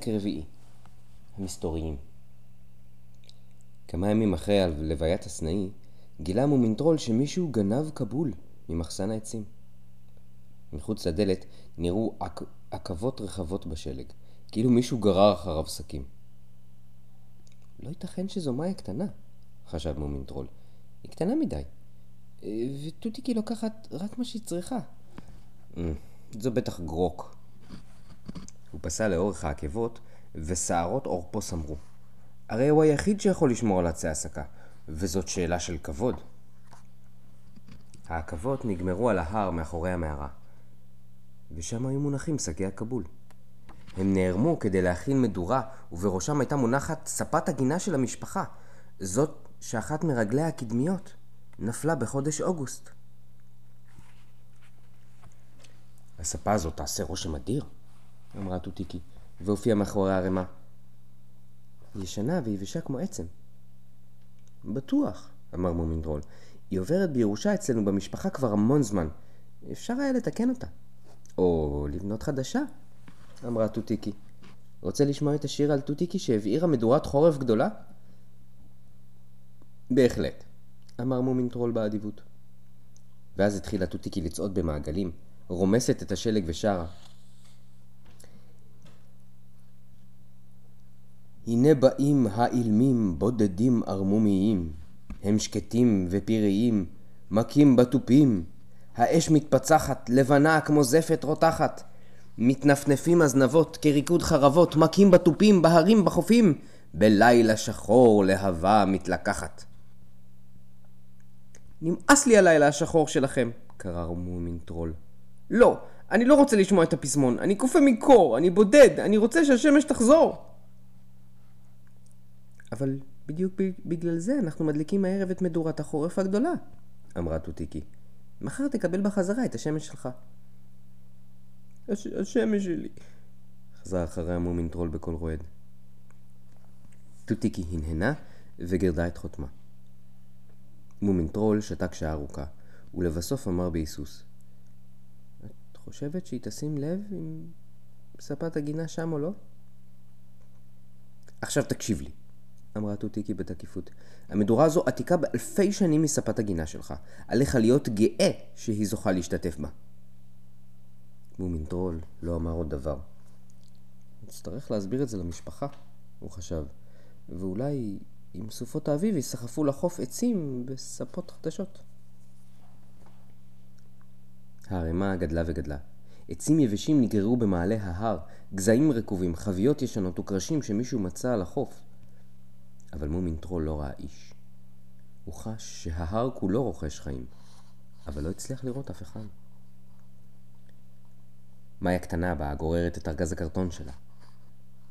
פרק רביעי המסתוריים כמה ימים אחרי לוויית הסנאי, גילה מומינטרול שמישהו גנב כבול ממחסן העצים. מחוץ לדלת נראו עק... עקבות רחבות בשלג, כאילו מישהו גרר אחריו שקים. לא ייתכן שזו מאיה קטנה, חשב מומינטרול. היא קטנה מדי. וטוטיקי לוקחת רק מה שהיא צריכה. אה, זו בטח גרוק. הוא פסע לאורך העקבות, ושערות עורפו סמרו. הרי הוא היחיד שיכול לשמור על עצי הסקה, וזאת שאלה של כבוד. העקבות נגמרו על ההר מאחורי המערה, ושם היו מונחים שקי הכבול. הם נערמו כדי להכין מדורה, ובראשם הייתה מונחת ספת הגינה של המשפחה, זאת שאחת מרגליה הקדמיות נפלה בחודש אוגוסט. הספה הזאת תעשה רושם אדיר, אמרה טוטיקי, והופיעה מאחורי הערימה. ישנה ויבשה כמו עצם. בטוח, אמר מומינטרול. היא עוברת בירושה אצלנו במשפחה כבר המון זמן. אפשר היה לתקן אותה. או לבנות חדשה, אמרה טוטיקי. רוצה לשמוע את השיר על טוטיקי שהבעירה מדורת חורף גדולה? בהחלט, אמר מומינטרול באדיבות. ואז התחילה טוטיקי לצעוד במעגלים, רומסת את השלג ושרה. הנה באים האילמים בודדים ערמומיים, הם שקטים ופיריים, מכים בתופים, האש מתפצחת, לבנה כמו זפת רותחת. מתנפנפים הזנבות כריקוד חרבות, מכים בתופים, בהרים, בחופים, בלילה שחור להבה מתלקחת. נמאס לי הלילה השחור שלכם, קרא מומין טרול. לא, אני לא רוצה לשמוע את הפזמון, אני כופה מקור, אני בודד, אני רוצה שהשמש תחזור. אבל בדיוק בגלל זה אנחנו מדליקים הערב את מדורת החורף הגדולה, אמרה טוטיקי. מחר תקבל בחזרה את השמש שלך. הש... השמש שלי, חזר אחריה מומין טרול בקול רועד. טוטיקי הנהנה וגרדה את חוטמה. מומין טרול שתק שעה ארוכה, ולבסוף אמר בהיסוס: את חושבת שהיא תשים לב אם ספת הגינה שם או לא? עכשיו תקשיב לי, אמרה טוטיקי בתקיפות. המדורה הזו עתיקה באלפי שנים מספת הגינה שלך. עליך להיות גאה שהיא זוכה להשתתף בה. מומינטרול לא אמר עוד דבר. נצטרך להסביר את זה למשפחה, הוא חשב. ואולי עם סופות האביב יסחפו לחוף עצים וספות חדשות. הערימה גדלה וגדלה. עצים יבשים נגררו במעלה ההר, גזעים רקובים, חביות ישנות וקרשים שמישהו מצא על החוף. אבל מומינטרול לא ראה איש. הוא חש שההר כולו רוכש חיים, אבל לא הצליח לראות אף אחד. מאיה קטנה באה גוררת את ארגז הקרטון שלה.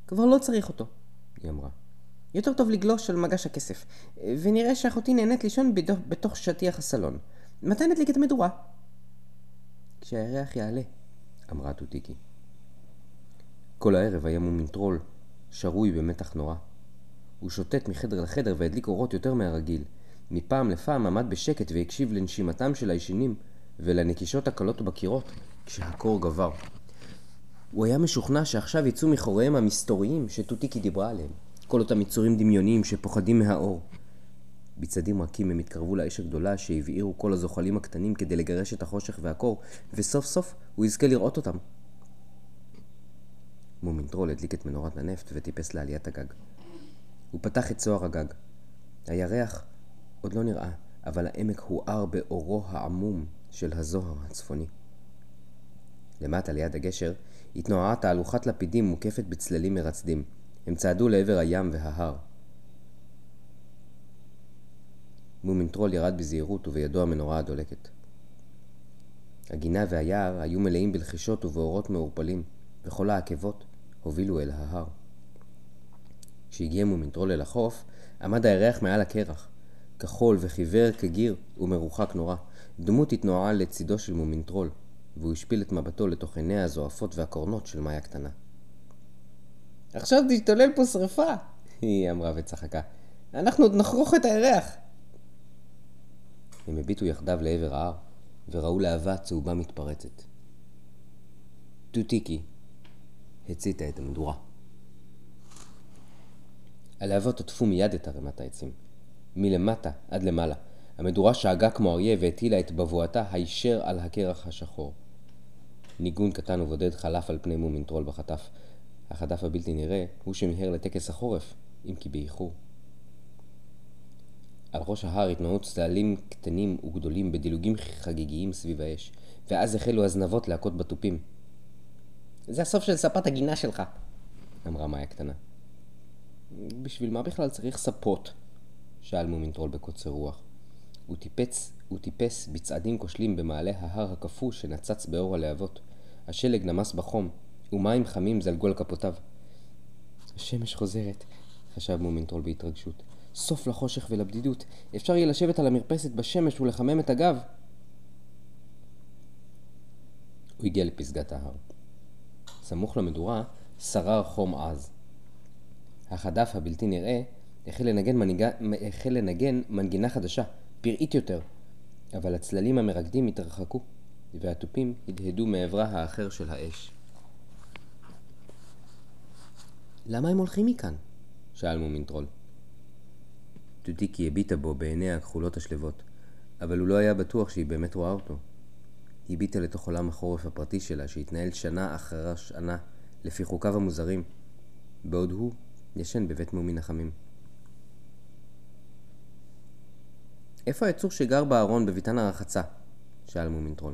כבר לא צריך אותו, היא אמרה. יותר טוב לגלוש על מגש הכסף, ונראה שאחותי נהנית לישון בתוך, בתוך שטיח הסלון. מתי נדליק את המדורה? כשהירח יעלה, אמרה טוטיקי. כל הערב היה מומינטרול, שרוי במתח נורא. הוא שוטט מחדר לחדר והדליק אורות יותר מהרגיל. מפעם לפעם עמד בשקט והקשיב לנשימתם של הישנים ולנקישות הקלות בקירות כשהקור גבר. הוא היה משוכנע שעכשיו יצאו מחוריהם המסתוריים שטוטיקי דיברה עליהם. כל אותם יצורים דמיוניים שפוחדים מהאור. בצעדים רכים הם התקרבו לאש הגדולה שהבעירו כל הזוחלים הקטנים כדי לגרש את החושך והקור, וסוף סוף הוא יזכה לראות אותם. מומינטרול הדליק את מנורת הנפט וטיפס לעליית הגג. הוא פתח את צוהר הגג. הירח עוד לא נראה, אבל העמק הואר באורו העמום של הזוהר הצפוני. למטה ליד הגשר התנועה תהלוכת לפידים מוקפת בצללים מרצדים. הם צעדו לעבר הים וההר. מומינטרול ירד בזהירות ובידו המנורה הדולקת. הגינה והיער היו מלאים בלחישות ובאורות מעורפלים, וכל העקבות הובילו אל ההר. כשהגיע מומינטרול אל החוף, עמד הירח מעל הקרח, כחול וחיוור כגיר ומרוחק נורא. דמות התנועעה לצידו של מומינטרול, והוא השפיל את מבטו לתוך עיניה הזועפות והקורנות של מאיה קטנה. עכשיו תשתולל פה שרפה! היא אמרה וצחקה. אנחנו עוד נחרוך את הירח! הם הביטו יחדיו לעבר ההר, וראו להבה צהובה מתפרצת. טוטיקי הציתה את המדורה. הלהבות עטפו מיד את ערימת העצים. מלמטה עד למעלה. המדורה שאגה כמו אריה והטילה את בבואתה הישר על הקרח השחור. ניגון קטן ובודד חלף על פני מומינטרול בחטף. החטף הבלתי נראה הוא שמיהר לטקס החורף, אם כי באיחור. על ראש ההר התנועות צללים קטנים וגדולים בדילוגים חגיגיים סביב האש, ואז החלו הזנבות להכות בתופים. זה הסוף של ספת הגינה שלך, אמרה מאיה קטנה. בשביל מה בכלל צריך ספות? שאל מומינטרול בקוצר רוח. הוא טיפץ, הוא טיפס בצעדים כושלים במעלה ההר הקפוא שנצץ באור הלהבות. השלג נמס בחום, ומים חמים זלגו על כפותיו. השמש חוזרת, חשב מומינטרול בהתרגשות. סוף לחושך ולבדידות. אפשר יהיה לשבת על המרפסת בשמש ולחמם את הגב. הוא הגיע לפסגת ההר. סמוך למדורה שרר חום עז. החדף הבלתי נראה החל לנגן, מנהיגה, החל לנגן מנגינה חדשה, פראית יותר, אבל הצללים המרקדים התרחקו, והתופים הדהדו מעברה האחר של האש. למה הם הולכים מכאן? שאל מומינטרול. טוטיקי הביטה בו בעיניה הכחולות השלוות, אבל הוא לא היה בטוח שהיא באמת רואה אותו. היא הביטה לתוך עולם החורף הפרטי שלה, שהתנהל שנה אחר שנה לפי חוקיו המוזרים, בעוד הוא ישן בבית מומין החמים. איפה היצור שגר בארון בביתן הרחצה? שאל מומינטרול.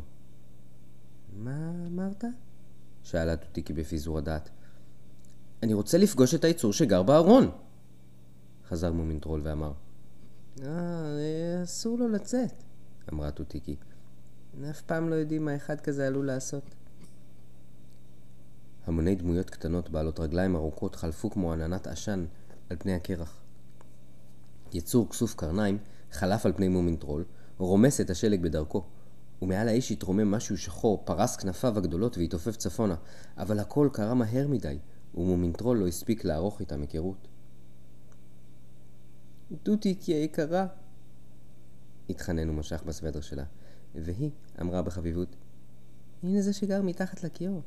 מה אמרת? שאלה טוטיקי בפיזור הדעת. אני רוצה לפגוש את היצור שגר בארון! חזר מומינטרול ואמר. אה, אסור לו לצאת, אמרה טוטיקי. אף פעם לא יודעים מה אחד כזה עלול לעשות. המוני דמויות קטנות בעלות רגליים ארוכות חלפו כמו עננת עשן על פני הקרח. יצור כסוף קרניים חלף על פני מומינטרול, רומס את השלג בדרכו, ומעל האש התרומם משהו שחור, פרס כנפיו הגדולות והתעופף צפונה, אבל הכל קרה מהר מדי, ומומינטרול לא הספיק לערוך איתם היכרות. טוטיקי היקרה, התחנן ומשך בסוודר שלה, והיא אמרה בחביבות, הנה זה שגר מתחת לכיור.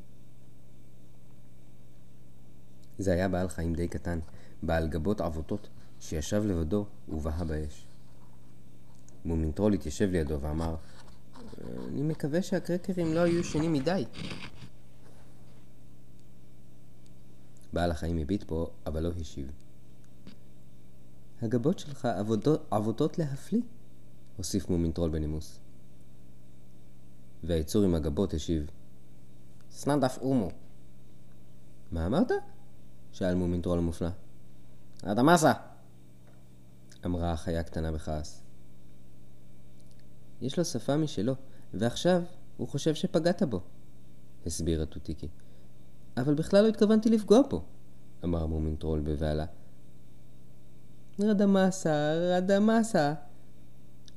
זה היה בעל חיים די קטן, בעל גבות עבותות, שישב לבדו ובהה באש. מומינטרול התיישב לידו ואמר, אני מקווה שהקרקרים לא היו ישנים מדי. בעל החיים הביט בו, אבל לא השיב. הגבות שלך עבותות, עבותות להפליא, הוסיף מומינטרול בנימוס. והיצור עם הגבות השיב, סנדף אומו. מה אמרת? שאל מומינטרול המופתע. אדמאסה! אמרה החיה הקטנה בכעס. יש לו שפה משלו, ועכשיו הוא חושב שפגעת בו, הסבירה טוטיקי. אבל בכלל לא התכוונתי לפגוע בו, אמר מומינטרול בבהלה. רדמאסה, רדמאסה,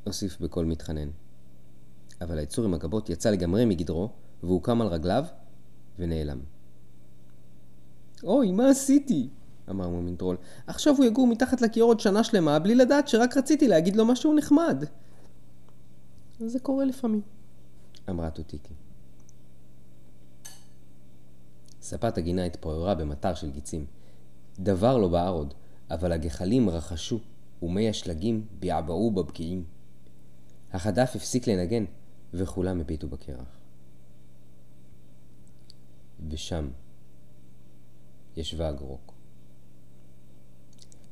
הוסיף בקול מתחנן. אבל היצור עם הגבות יצא לגמרי מגדרו, והוא קם על רגליו, ונעלם. אוי, מה עשיתי? אמר מומינטרול. עכשיו הוא יגור מתחת לכיור עוד שנה שלמה, בלי לדעת שרק רציתי להגיד לו משהו נחמד. זה קורה לפעמים, אמרה טוטיקי. ספת הגינה התפוררה במטר של גיצים. דבר לא בער עוד, אבל הגחלים רחשו, ומי השלגים ביעבעו בבקיעים. החדף הפסיק לנגן, וכולם הביטו בקרח. ושם ישבה הגרוק.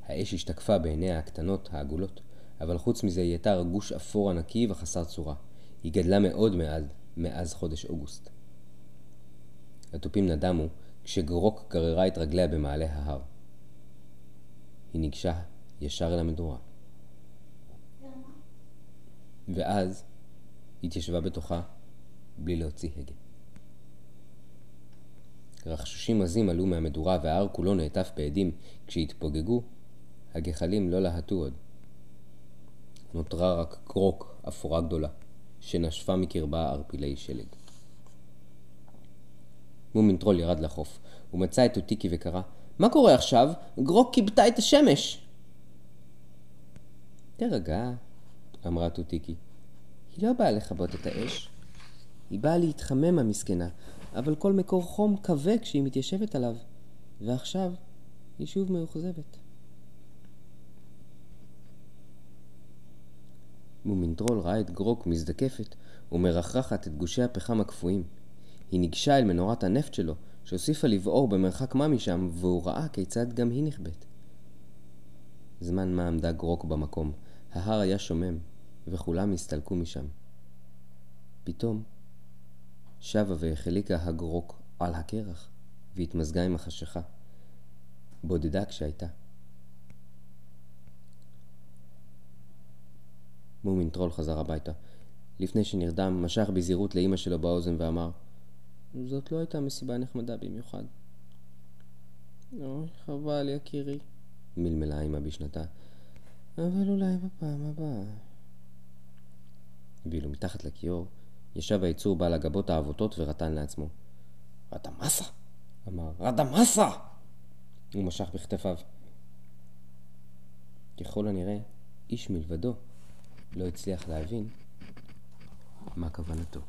האש השתקפה בעיניה הקטנות, העגולות, אבל חוץ מזה היא הייתה גוש אפור ענקי וחסר צורה. היא גדלה מאוד מאז, מאז חודש אוגוסט. התופים נדמו כשגרוק גררה את רגליה במעלה ההר. היא ניגשה ישר אל המדורה. ואז התיישבה בתוכה בלי להוציא הגה. רחשושים עזים עלו מהמדורה וההר כולו נעטף בעדים. כשהתפוגגו, הגחלים לא להטו עוד. נותרה רק קרוק אפורה גדולה, שנשפה מקרבה ערפילי שלג. מומינטרול ירד לחוף. הוא מצא את טוטיקי וקרא, מה קורה עכשיו? גרוק כיבתה את השמש! תרגע, אמרה טוטיקי. היא לא באה לכבות את האש. היא באה להתחמם המסכנה, אבל כל מקור חום כבה כשהיא מתיישבת עליו, ועכשיו היא שוב מאוכזבת. מומינטרול ראה את גרוק מזדקפת ומרחרחת את גושי הפחם הקפואים. היא ניגשה אל מנורת הנפט שלו, שהוסיפה לבעור במרחק מה משם, והוא ראה כיצד גם היא נכבאת. זמן מה עמדה גרוק במקום, ההר היה שומם, וכולם הסתלקו משם. פתאום, שבה והחליקה הגרוק על הקרח, והתמזגה עם החשיכה. בודדה כשהייתה. מומין טרול חזר הביתה. לפני שנרדם, משך בזהירות לאימא שלו באוזן ואמר, זאת לא הייתה מסיבה נחמדה במיוחד. אוי, חבל, יקירי, מלמלה אמא בשנתה. אבל אולי בפעם הבאה. ואילו מתחת לכיור, ישב היצור בעל הגבות העבותות ורטן לעצמו. רדמסה! אמר, רדמסה! הוא משך בכתפיו. ככל הנראה, איש מלבדו לא הצליח להבין מה כוונתו.